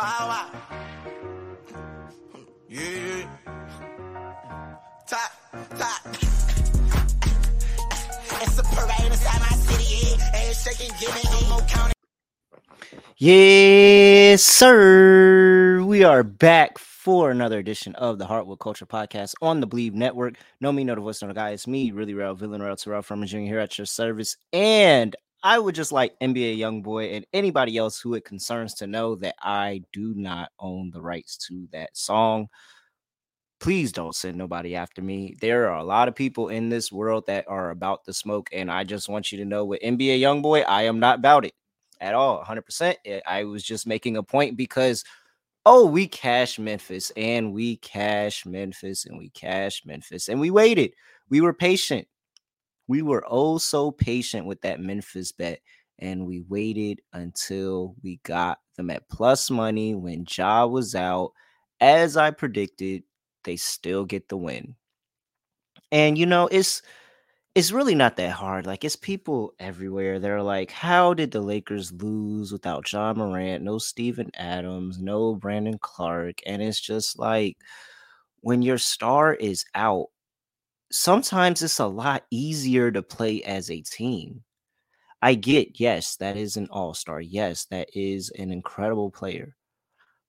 Bow Yeah. It's a parade inside my city. Shaking, more counting. Yes, sir. We are back for another edition of the Hardwood Culture Podcast on the Bleav Network. No me, no the voice, no the guy. It's me, really real villain, real Terrell from Junior here at your service. And I would just like NBA YoungBoy and anybody else who it concerns to know that I do not own the rights to that song. Please don't send nobody after me. There are a lot of people in this world that are about the smoke, and I just want you to know with NBA YoungBoy, I am not about it at all. 100%. Eh, I was just making a point because oh, we cash Memphis and we cash Memphis and we cash Memphis and we waited. We were patient we were oh so patient with that Memphis bet, and we waited until we got them at plus money when Ja was out. As I predicted, they still get the win. And you know, it's it's really not that hard. Like it's people everywhere. They're like, how did the Lakers lose without Ja Morant, no Steven Adams, no Brandon Clarke. And it's just like when your star is out, sometimes it's a lot easier to play as a team. I get, yes, that is an all star. Yes, that is an incredible player.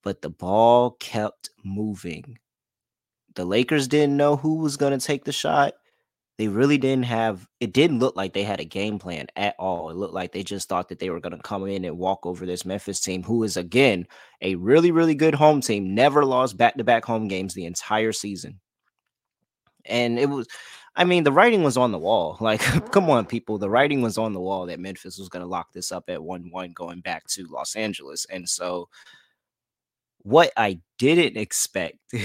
But the ball kept moving. The Lakers didn't know who was going to take the shot. They really didn't have, it didn't look like they had a game plan at all. It looked like they just thought that they were going to come in and walk over this Memphis team, who is, again, a really, really good home team, never lost back to back home games the entire season and it was I mean, the writing was on the wall. Like, come on, people. The writing was on the wall that Memphis was going to lock this up at 1 1 going back to Los Angeles. And so, what I didn't expect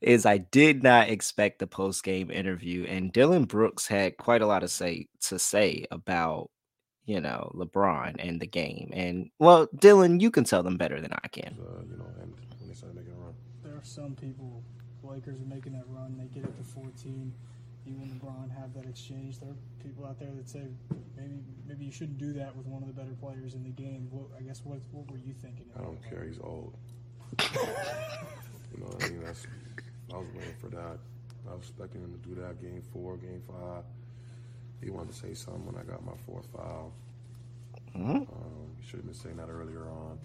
is I did not expect the post game interview. And Dillon Brooks had quite a lot to say to say about, you know, LeBron and the game. And well, Dillon, you can tell them better than I can. Uh, you know, and when they started making a run, there are some people Lakers are making that run. They get it to 14. You and LeBron have that exchange. There are people out there that say maybe maybe you shouldn't do that with one of the better players in the game. What, I guess what what were you thinking? I don't care. He's old. you know, I mean that's I was waiting for that. I was expecting him to do that game four, game five. He wanted to say something when I got my fourth foul. Mm-hmm. Um, he should have been saying that earlier on.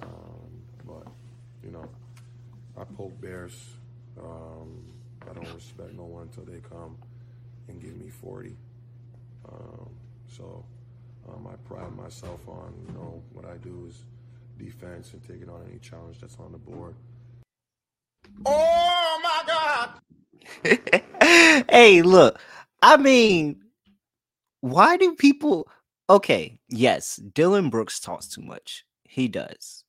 Um, but you know, I poke bears um, I don't respect no one until they come and give me 40. Um, so um, I pride myself on, you know, what I do is defense and taking on any challenge that's on the board. Oh my God! hey, look, I mean, why do people? Okay, yes, Dillon Brooks talks too much. He does.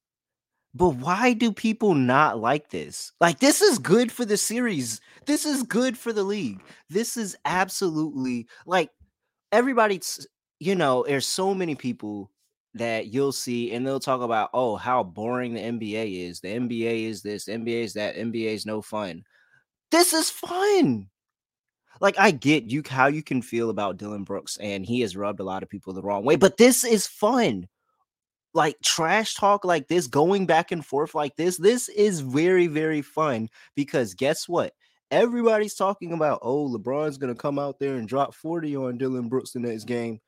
But why do people not like this? Like, this is good for the series. This is good for the league. This is absolutely like everybody's, you know, there's so many people that you'll see and they'll talk about, oh, how boring the NBA is. The NBA is this, NBA is that, NBA is no fun. This is fun. Like I get you how you can feel about Dillon Brooks, and he has rubbed a lot of people the wrong way, but this is fun like trash talk like this, going back and forth like this, this is very, very fun because guess what? Everybody's talking about, oh, LeBron's going to come out there and drop 40 on Dillon Brooks the next game.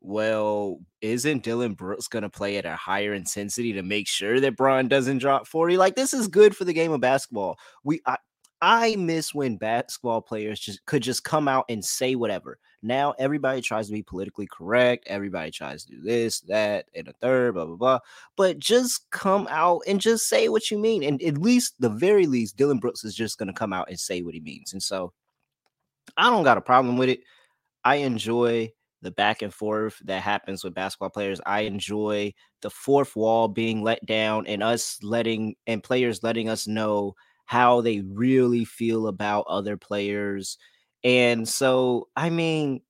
Well, isn't Dillon Brooks going to play at a higher intensity to make sure that Bron doesn't drop 40? Like, this is good for the game of basketball. We, I, I miss when basketball players just could just come out and say whatever. Now everybody tries to be politically correct. Everybody tries to do this, that, and a third, blah, blah, blah. But just come out and just say what you mean. And at least, the very least, Dillon Brooks is just going to come out and say what he means. And so I don't got a problem with it. I enjoy the back and forth that happens with basketball players. I enjoy the fourth wall being let down and us letting and players letting us know how they really feel about other players and so, I mean,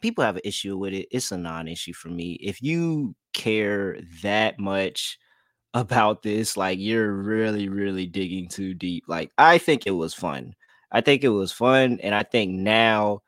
people have an issue with it. It's a non-issue for me. If you care that much about this, like you're really, really digging too deep. Like, I think it was fun. I think it was fun. And I think now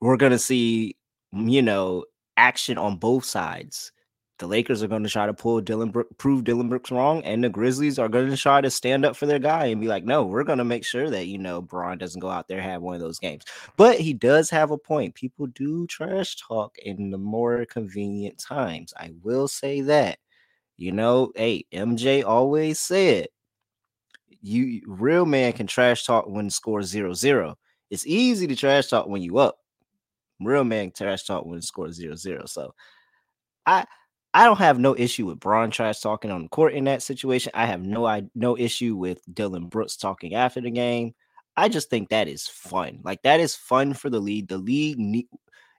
we're gonna see, you know, action on both sides. The Lakers are going to try to pull Dillon Brook, prove Dillon Brooks wrong, and the Grizzlies are going to try to stand up for their guy and be like, no, we're going to make sure that you know Bron doesn't go out there have one of those games. But he does have a point. People do trash talk in the more convenient times. I will say that. You know, hey, MJ always said, you real man can trash talk when score zero zero. It's easy to trash talk when you up. Real man trash talk when score zero zero. So I I don't have no issue with Bron trash talking on the court in that situation. I have no I no issue with Dillon Brooks talking after the game. I just think that is fun. Like that is fun for the league. The league ne-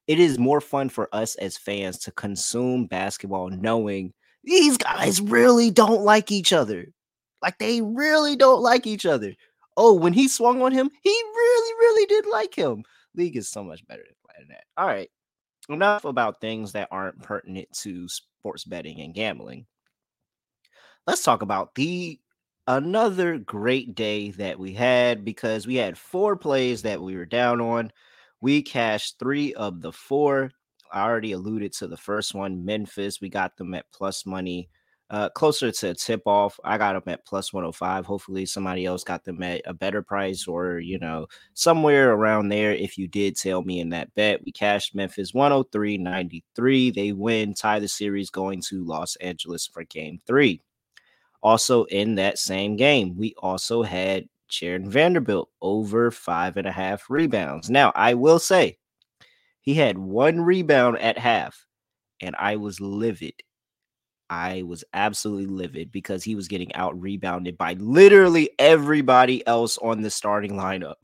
it is more fun for us as fans to consume basketball knowing these guys really don't like each other. Like they really don't like each other. Oh, when he swung on him, he really, really did like him. League is so much better than that. All right. Enough about things that aren't pertinent to sports betting and gambling. Let's talk about the another great day that we had because we had four plays that we were down on. We cashed three of the four. I already alluded to the first one, Memphis. We got them at plus money uh, closer to tip off. I got them at plus 105. Hopefully, somebody else got them at a better price or, you know, somewhere around there. If you did tell me in that bet, we cashed Memphis 103.93. They win, tie the series going to Los Angeles for game three. Also, in that same game, we also had Jarred Vanderbilt over five and a half rebounds. Now, I will say he had one rebound at half, and I was livid I was absolutely livid because he was getting out rebounded by literally everybody else on the starting lineup.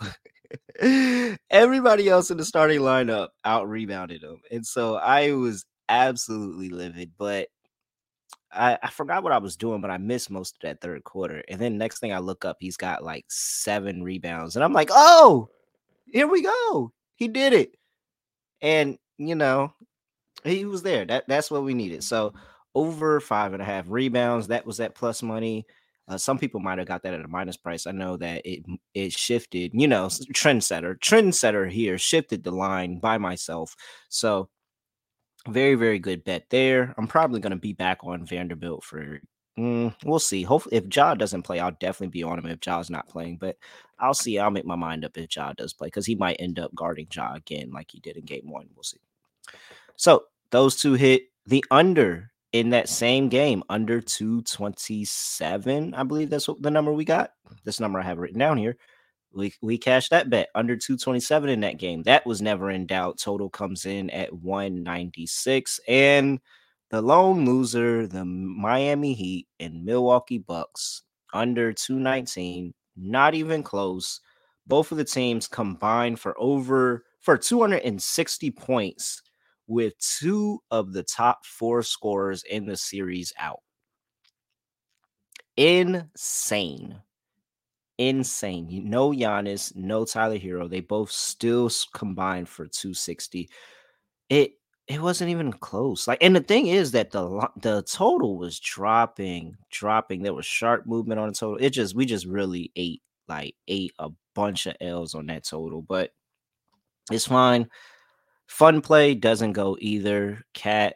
everybody else in the starting lineup out rebounded him. And so I was absolutely livid, but I, I forgot what I was doing, but I missed most of that third quarter. And then next thing I look up, he's got like seven rebounds. And I'm like, oh, here we go. He did it. And you know, he was there. That that's what we needed. So over five and a half rebounds. That was at plus money. Uh, some people might have got that at a minus price. I know that it it shifted. You know, trendsetter, trendsetter here shifted the line by myself. So very very good bet there. I'm probably going to be back on Vanderbilt for. Mm, we'll see. Hopefully, if Ja doesn't play, I'll definitely be on him. If Ja's not playing, but I'll see. I'll make my mind up if Ja does play because he might end up guarding Ja again, like he did in Game One. We'll see. So those two hit the under in that same game under 227 i believe that's what the number we got? This number i have written down here. We we cashed that bet under 227 in that game. That was never in doubt. Total comes in at 196 and the lone loser the miami heat and milwaukee bucks under 219 not even close. Both of the teams combined for over for 260 points with two of the top four scorers in the series out. Insane. Insane. Know Giannis, no Tyler Herro. They both still combined for 260. It it wasn't even close. Like, and the thing is that the the total was dropping, dropping. There was sharp movement on the total. It just we just really ate like ate a bunch of L's on that total, but it's fine. Fun play doesn't go either. KAT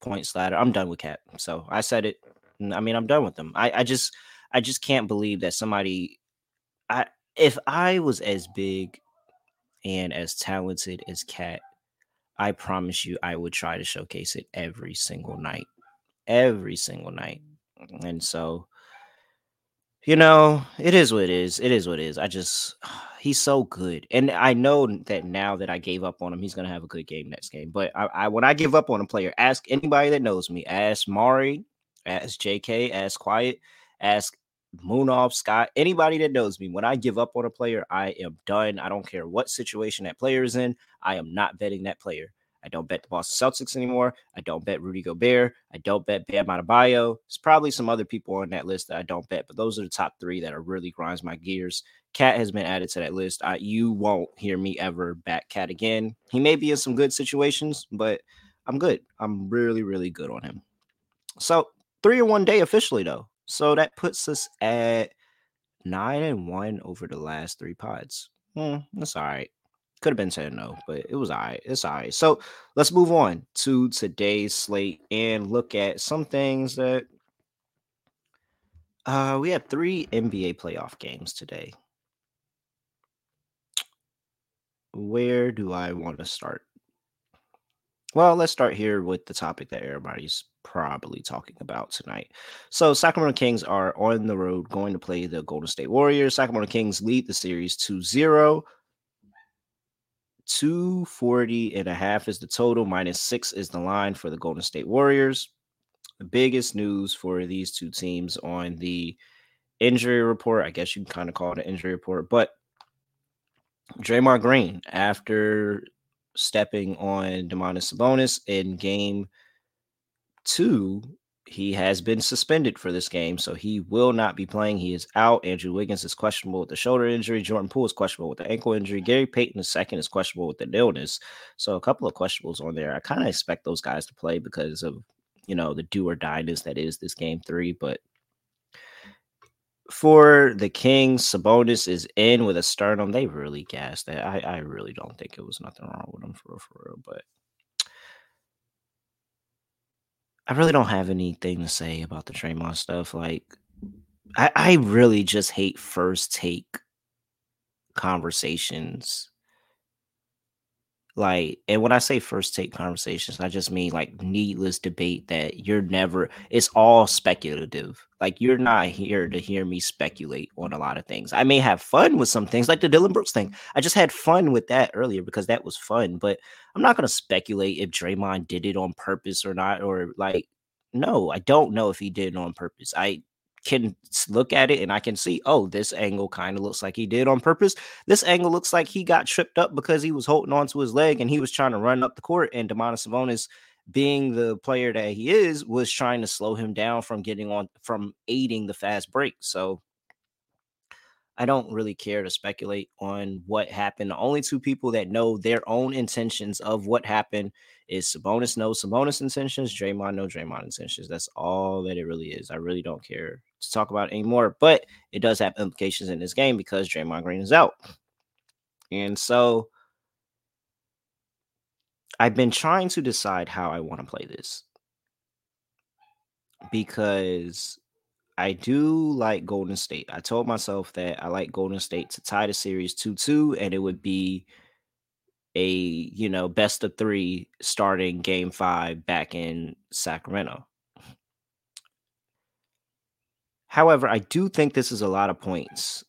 point ladder. I'm done with KAT. So I said it. I mean, I'm done with them. I, I just I just can't believe that somebody I if I was as big and as talented as KAT, I promise you I would try to showcase it every single night. Every single night. Mm. And so you know, it is what it is. It is what it is. I just he's so good, and I know that now that I gave up on him, he's gonna have a good game next game. But I, I when I give up on a player, ask anybody that knows me. Ask Mari, ask J.K., ask Quiet, ask Moonoff, Scott, anybody that knows me. When I give up on a player, I am done. I don't care what situation that player is in. I am not betting that player. I don't bet the Boston Celtics anymore. I don't bet Rudy Gobert. I don't bet Bam Adebayo. There's probably some other people on that list that I don't bet, but those are the top three that are really grinds my gears. KAT has been added to that list. I, you won't hear me ever back KAT again. He may be in some good situations, but I'm good. I'm really, really good on him. So three in one day officially though. So that puts us at nine and one over the last three pods. Hmm, that's all right. Could have been 10 no, but it was all right. It's all right. So let's move on to today's slate and look at some things that uh we have three NBA playoff games today. Where do I want to start? Well, let's start here with the topic that everybody's probably talking about tonight. So, Sacramento Kings are on the road going to play the Golden State Warriors. Sacramento Kings lead the series 2 0. 240 and a half is the total, minus six is the line for the Golden State Warriors. The biggest news for these two teams on the injury report, I guess you can kind of call it an injury report, but Draymond Green, after stepping on Domantas Sabonis in game two he has been suspended for this game, so he will not be playing. He is out. Andrew Wiggins is questionable with the shoulder injury. Jordan Poole is questionable with the ankle injury. Gary Payton II is questionable with the illness. So a couple of questionables on there. I kind of expect those guys to play because of you know the do or dieness that is this game three. But for the Kings, Sabonis is in with a sternum. They really gassed that. I, I really don't think it was nothing wrong with him for real, for real. But I really don't have anything to say about the Draymond stuff. Like, I, I really just hate first take conversations. Like, and when I say first take conversations, I just mean like needless debate that you're never, it's all speculative. Like, you're not here to hear me speculate on a lot of things. I may have fun with some things, like the Dillon Brooks thing. I just had fun with that earlier because that was fun, but I'm not going to speculate if Draymond did it on purpose or not, or like, no, I don't know if he did it on purpose. I can look at it and I can see, oh, this angle kind of looks like he did on purpose. This angle looks like he got tripped up because he was holding onto his leg and he was trying to run up the court. And Domantas Sabonis, being the player that he is, was trying to slow him down from getting on from aiding the fast break. So I don't really care to speculate on what happened. The only two people that know their own intentions of what happened is Sabonis knows Sabonis intentions, Draymond knows Draymond intentions. That's all that it really is. I really don't care to talk about anymore, but it does have implications in this game because Draymond Green is out. And so I've been trying to decide how I want to play this because I do like Golden State. I told myself that I like Golden State to tie the series 2 2, and it would be a, you know, best of three starting game five back in Sacramento. However, I do think this is a lot of points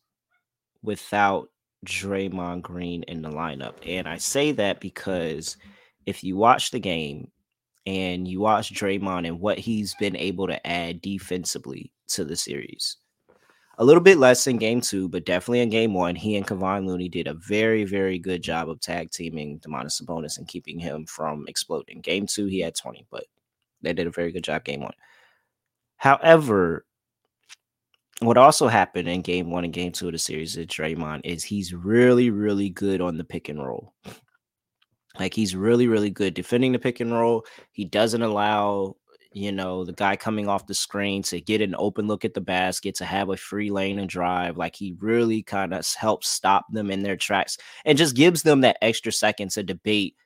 without Draymond Green in the lineup. And I say that because if you watch the game and you watch Draymond and what he's been able to add defensively to the series. A little bit less in game two, but definitely in game one, he and Kevon Looney did a very, very good job of tag teaming Domantas Sabonis and keeping him from exploding. Game two, he had 20, but they did a very good job game one. However, what also happened in game one and game two of the series of Draymond is he's really, really good on the pick and roll. Like he's really, really good defending the pick and roll. He doesn't allow you know, the guy coming off the screen to get an open look at the basket, to have a free lane and drive. Like he really kind of helps stop them in their tracks and just gives them that extra second to debate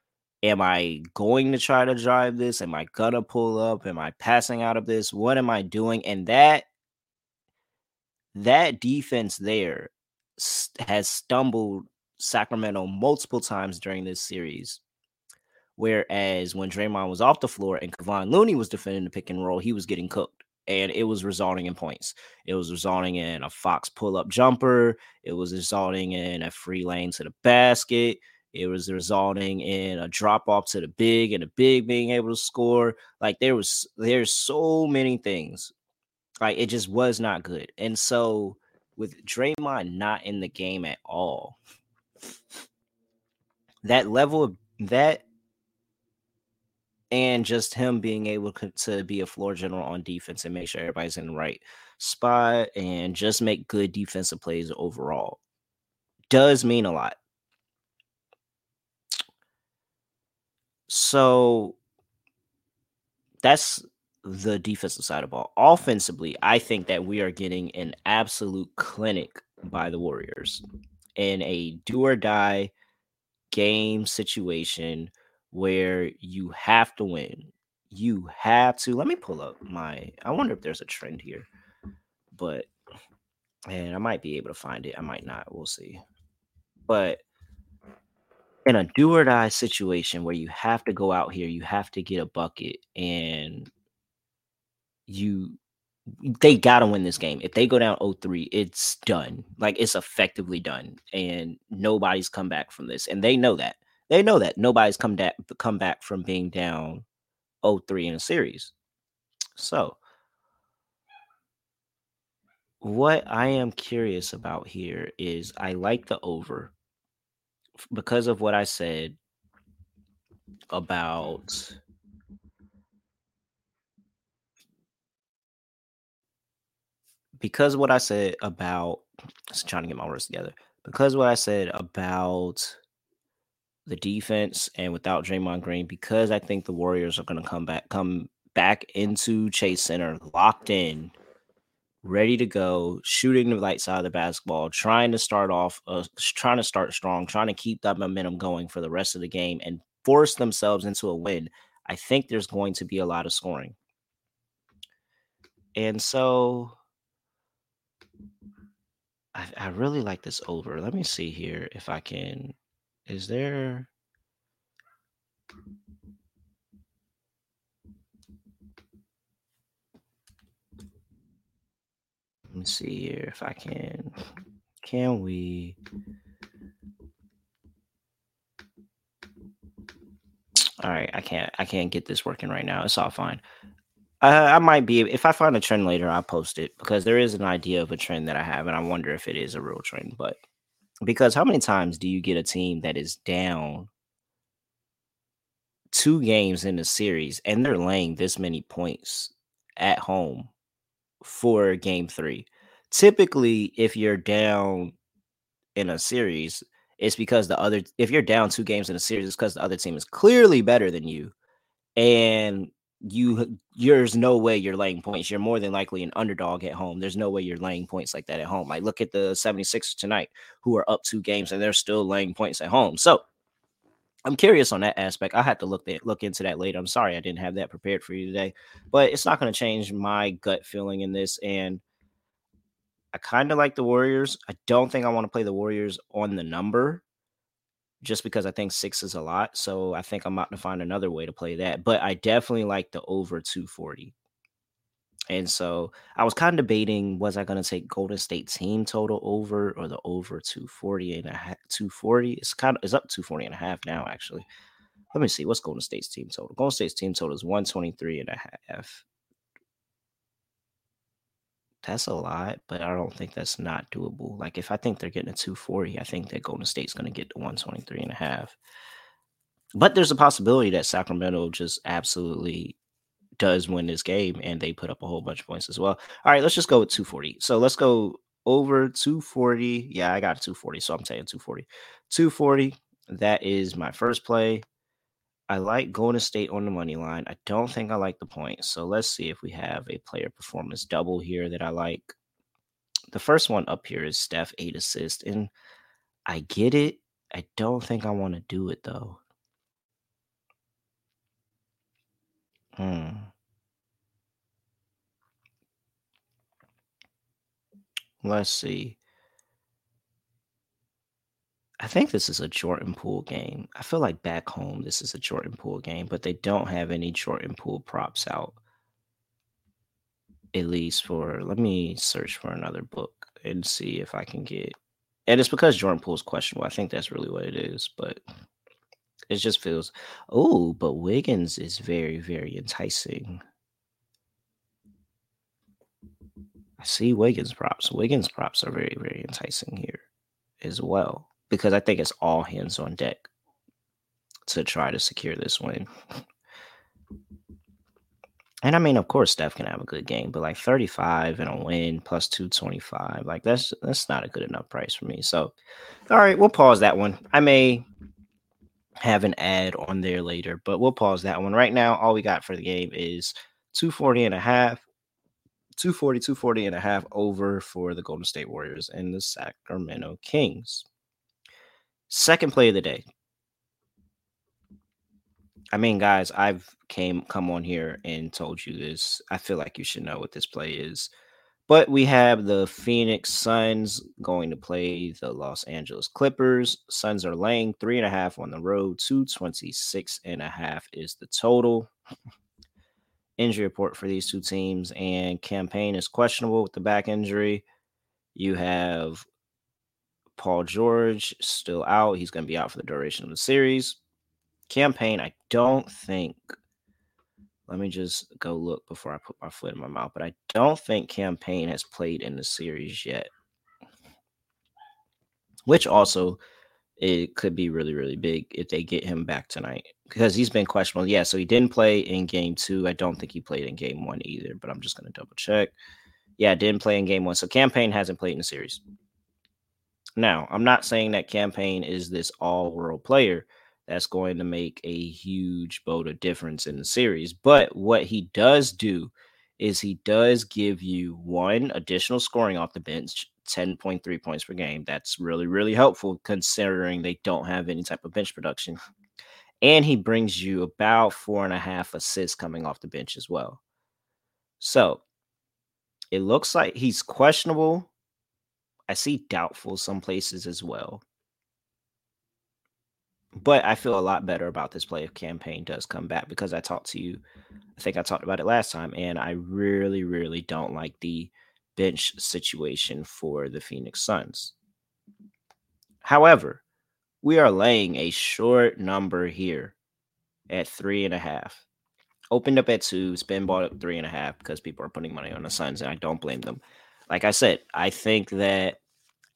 Am I going to try to drive this? Am I gonna pull up? Am I passing out of this? What am I doing? And that that defense there has stumbled Sacramento multiple times during this series Whereas when Draymond was off the floor and Kevon Looney was defending the pick and roll, he was getting cooked. And it was resulting in points. It was resulting in a Fox pull up jumper. It was resulting in a free lane to the basket. It was resulting in a drop off to the big and the big being able to score. Like there was, there's so many things. Like it just was not good. And so with Draymond not in the game at all, that level of that and just him being able to be a floor general on defense and make sure everybody's in the right spot and just make good defensive plays overall does mean a lot. So that's the defensive side of ball. Offensively, I think that we are getting an absolute clinic by the Warriors in a do or die game situation where you have to win. You have to. Let me pull up my. I wonder if there's a trend here, but and I might be able to find it. I might not. We'll see. But in a do or die situation where you have to go out here, you have to get a bucket, and you they gotta win this game. If they go down 0-3, it's done. Like it's effectively done. And nobody's come back from this. And they know that. They know that nobody's come back come back from being down 0-3 in a series. So what I am curious about here is I like the over because of what I said about because what I said about just trying to get my words together. Because what I said about the defense and without Draymond Green, because I think the Warriors are going to come back, come back into Chase Center, locked in, ready to go, shooting the right side of the basketball, trying to start off, uh, trying to start strong, trying to keep that momentum going for the rest of the game and force themselves into a win. I think there's going to be a lot of scoring. And so I, I really like this over. Let me see here if I can. Is there Let me see here if I can. Can we? All right, I can't. I can't get this working right now. It's all fine. I might be if I find a trend later, I'll post it because there is an idea of a trend that I have, and I wonder if it is a real trend. But because how many times do you get a team that is down two games in the series and they're laying this many points at home for game three. Typically, if you're down in a series, it's because the other if you're down two games in a series, it's because the other team is clearly better than you. And you there's no way you're laying points. You're more than likely an underdog at home. There's no way you're laying points like that at home. Like look at the 76ers tonight, who are up two games and they're still laying points at home. So I'm curious on that aspect. I had to look that look into that later. I'm sorry I didn't have that prepared for you today, but it's not going to change my gut feeling in this. And I kind of like the Warriors. I don't think I want to play the Warriors on the number, just because I think six is a lot. So I think I'm about to find another way to play that. But I definitely like the over 240. And so I was kind of debating was I going to take Golden State team total over or the over 240 and a half 240. It's kind of it's up 240 and a half now actually. Let me see what's Golden State's team total. Golden State's team total is 123 and a half. That's a lot, but I don't think that's not doable. Like if I think they're getting a 240, I think that Golden State's going to get to 123 and a half. But there's a possibility that Sacramento just absolutely does win this game and they put up a whole bunch of points as well. All right, let's just go with 240. So let's go over 240. Yeah, I got 240, so I'm saying 240. 240. That is my first play. I like Golden State on the money line. I don't think I like the points. So let's see if we have a player performance double here that I like. The first one up here is Steph, eight assists. And I get it. I don't think I want to do it though. Hmm. Let's see. I think this is a Jordan Poole game. I feel like back home this is a Jordan Poole game, but they don't have any Jordan Poole props out. At least for let me search for another book and see if I can get and it's because Jordan Poole's questionable. I think that's really what it is, but it just feels oh, but Wiggins is very, very enticing. I see Wiggins props. Wiggins props are very, very enticing here as well because I think it's all hands on deck to try to secure this win. And I mean, of course, Steph can have a good game, but like 35 and a win plus 225, like that's that's not a good enough price for me. So, all right, we'll pause that one. I may have an ad on there later, but we'll pause that one. Right now, all we got for the game is 240 and a half, 240, 240 and a half over for the Golden State Warriors and the Sacramento Kings. Second play of the day I mean, guys, I've came come on here and told you this. I feel like you should know what this play is. But we have the Phoenix Suns going to play the Los Angeles Clippers. Suns are laying three and a half on the road. 226 and a half is the total. Injury report for these two teams, and Cam Payne is questionable with the back injury. You have Paul George still out. He's going to be out for the duration of the series. Cam Payne, I don't think. Let me just go look before I put my foot in my mouth. But I don't think Cam Payne has played in the series yet. Which also it could be really, really big if they get him back tonight. Because he's been questionable. Yeah, so he didn't play in game two. I don't think he played in game one either, but I'm just gonna double check. Yeah, didn't play in game one. So Cam Payne hasn't played in the series. Now, I'm not saying that Cam Payne is this all-world player that's going to make a huge boat of difference in the series. But what he does do is he does give you one additional scoring off the bench, 10.3 points per game. That's really, really helpful considering they don't have any type of bench production. And he brings you about four and a half assists coming off the bench as well. So it looks like he's questionable. I see doubtful some places as well. But I feel a lot better about this play if Cam Payne does come back because I talked to you. I think I talked about it last time, and I really, really don't like the bench situation for the Phoenix Suns. However, we are laying a short number here at three and a half. Opened up at two, spin bought up three and a half because people are putting money on the Suns, and I don't blame them. Like I said, I think that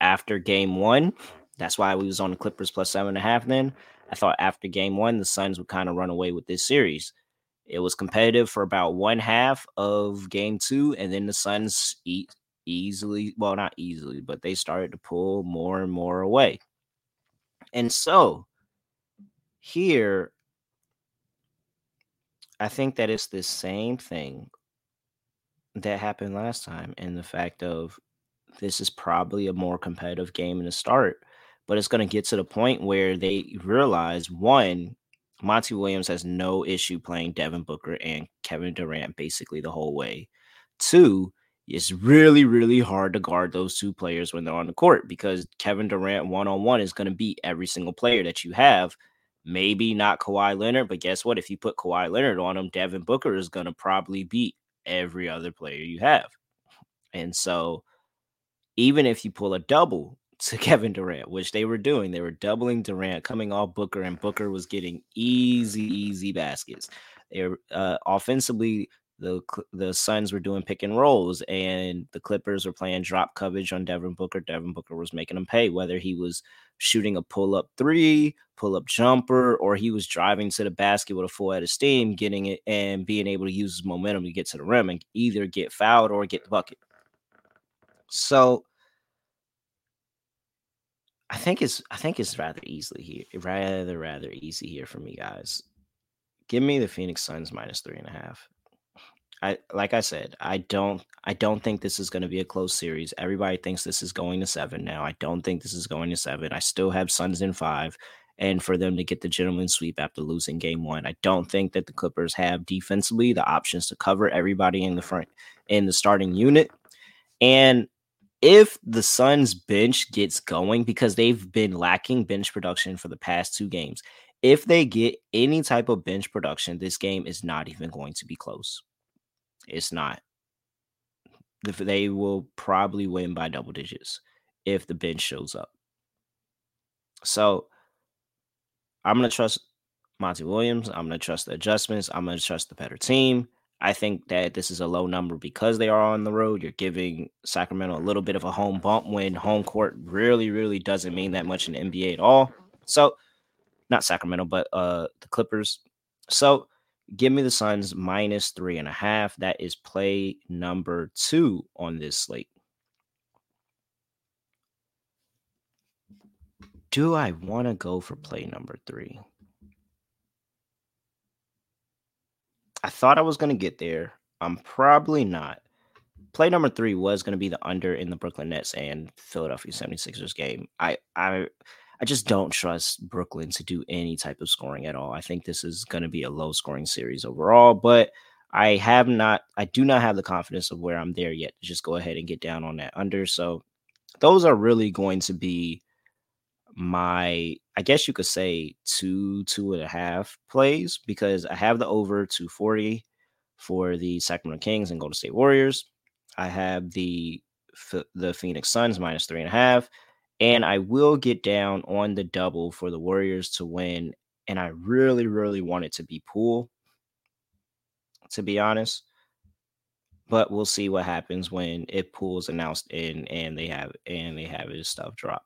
after game one, that's why we was on the Clippers plus seven and a half. Then I thought after game one, the Suns would kind of run away with this series. It was competitive for about one half of game two, and then the Suns eat easily, well, not easily, but they started to pull more and more away. And so here, I think that it's the same thing that happened last time and the fact of this is probably a more competitive game in the start but it's going to get to the point where they realize one, Monty Williams has no issue playing Devin Booker and Kevin Durant basically the whole way. Two, it's really, really hard to guard those two players when they're on the court because Kevin Durant one on one is going to beat every single player that you have. Maybe not Kawhi Leonard, but guess what? If you put Kawhi Leonard on him, Devin Booker is going to probably beat every other player you have. And so, even if you pull a double, to Kevin Durant, which they were doing. They were doubling Durant, coming off Booker, and Booker was getting easy, easy baskets. They were uh, offensively. The the Suns were doing pick and rolls, and the Clippers were playing drop coverage on Devin Booker. Devin Booker was making them pay, whether he was shooting a pull up three, pull up jumper, or he was driving to the basket with a full head of steam, getting it and being able to use his momentum to get to the rim and either get fouled or get the bucket. So I think it's I think it's rather easily here, rather rather easy here for me, guys. Give me the Phoenix Suns minus three and a half. I like I said, I don't I don't think this is going to be a close series. Everybody thinks this is going to seven now. I don't think this is going to seven. I still have Suns in five. And for them to get the gentleman sweep after losing game one, I don't think that the Clippers have defensively the options to cover everybody in the front in the starting unit. And if the Suns bench gets going because they've been lacking bench production for the past two games, if they get any type of bench production, this game is not even going to be close. It's not. They will probably win by double digits if the bench shows up. So I'm going to trust Monty Williams. I'm going to trust the adjustments. I'm going to trust the better team. I think that this is a low number because they are on the road. You're giving Sacramento a little bit of a home bump when home court really, really doesn't mean that much in the NBA at all. So, not Sacramento, but uh the Clippers. So, give me the Suns minus three and a half. That is play number two on this slate. Do I want to go for play number three? I thought I was going to get there. I'm probably not. Play number three was going to be the under in the Brooklyn Nets and Philadelphia 76ers game. I I I just don't trust Brooklyn to do any type of scoring at all. I think this is going to be a low scoring series overall, but I have not, I do not have the confidence of where I'm there yet to just go ahead and get down on that under. So those are really going to be my, I guess you could say two, two and a half plays because I have the over 240 for the Sacramento Kings and Golden State Warriors. I have the the Phoenix Suns minus three and a half, and I will get down on the double for the Warriors to win. And I really, really want it to be Poole, to be honest. But we'll see what happens when it Poole's announced in and they have and they have his stuff drop.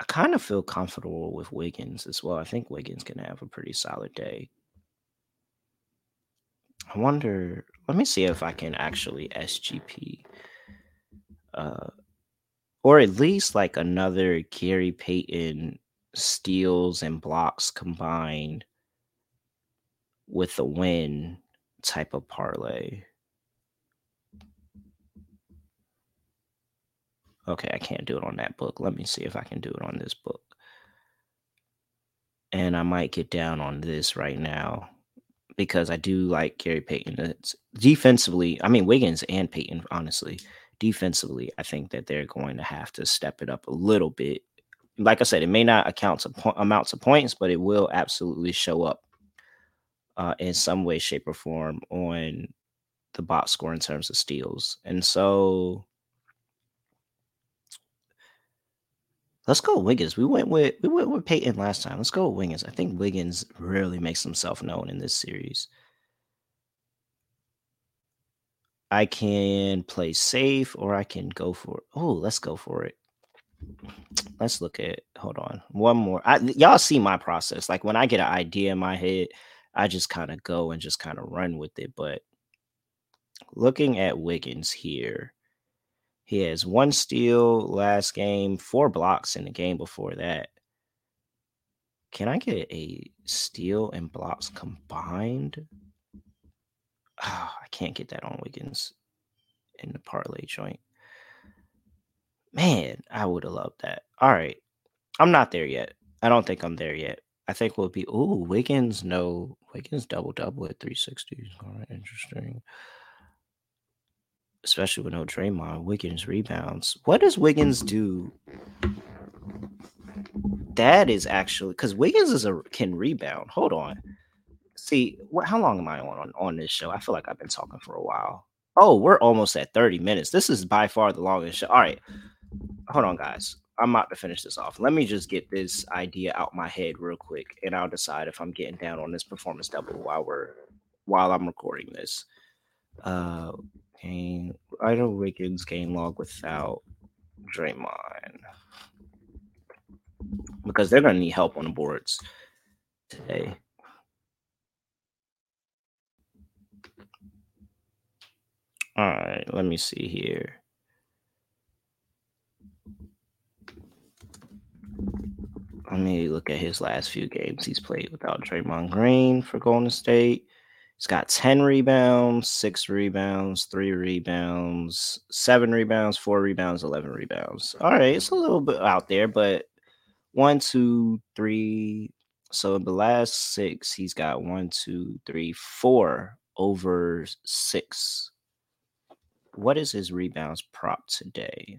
I kind of feel comfortable with Wiggins as well. I think Wiggins can have a pretty solid day. I wonder. Let me see if I can actually SGP, uh, or at least like another Gary Payton steals and blocks combined with the win type of parlay. Okay, I can't do it on that book. Let me see if I can do it on this book. And I might get down on this right now because I do like Gary Payton. It's defensively, I mean Wiggins and Payton, honestly. Defensively, I think that they're going to have to step it up a little bit. Like I said, it may not account to po- amounts of points, but it will absolutely show up uh, in some way, shape, or form on the box score in terms of steals. And so let's go Wiggins. We went with we went with Payton last time. Let's go Wiggins. I think Wiggins really makes himself known in this series. I can play safe or I can go for it. Oh, let's go for it. Let's look at hold on. One more. I, y'all see my process. Like when I get an idea in my head, I just kind of go and just kind of run with it. But looking at Wiggins here, he has one steal last game, four blocks in the game before that. Can I get a steal and blocks combined? Oh, I can't get that on Wiggins in the parlay joint. Man, I would have loved that. All right. I'm not there yet. I don't think I'm there yet. I think we'll be, oh, Wiggins, no. Wiggins double double at 360. All right, interesting. Especially with no Draymond, Wiggins rebounds. What does Wiggins do? That is actually because Wiggins is a can rebound. Hold on. See, what, how long am I on, on on this show? I feel like I've been talking for a while. Oh, we're almost at 30 minutes. This is by far the longest show. All right. Hold on, guys. I'm about to finish this off. Let me just get this idea out my head real quick, and I'll decide if I'm getting down on this performance double while we're while I'm recording this. Uh, game Idle Wiggins game log without Draymond because they're gonna need help on the boards today. All right, let me see here. Let me look at his last few games he's played without Draymond Green for Golden State. He's got 10 rebounds, six rebounds, three rebounds, seven rebounds, four rebounds, 11 rebounds. All right, it's a little bit out there, but one, two, three. So in the last six, he's got one, two, three, four over six. What is his rebounds prop today?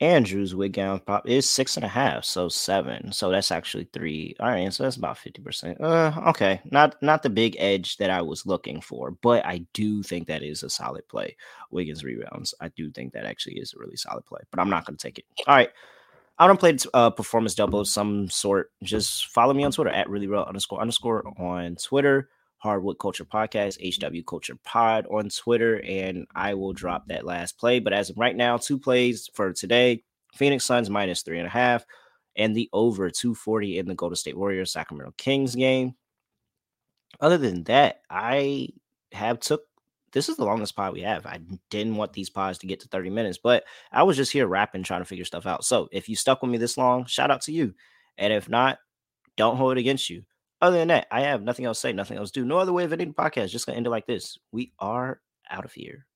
Andrews wig prop is six and a half, so seven. So that's actually three. All right, so that's about fifty percent. Uh, okay, not not the big edge that I was looking for, but I do think that is a solid play. Wiggins rebounds. I do think that actually is a really solid play, but I'm not going to take it. All right. I don't play uh, performance double of some sort. Just follow me on Twitter at really real underscore underscore on Twitter. Hardwood Culture Podcast, HW Culture Pod on Twitter, and I will drop that last play. But as of right now, two plays for today Phoenix Suns minus three and a half, and the over 240 in the Golden State Warriors Sacramento Kings game. Other than that, I have took this is the longest pod we have. I didn't want these pods to get to 30 minutes, but I was just here rapping, trying to figure stuff out. So if you stuck with me this long, shout out to you. And if not, don't hold it against you. Other than that, I have nothing else to say, nothing else to do. No other way of ending the podcast. Just gonna end it like this. We are out of here.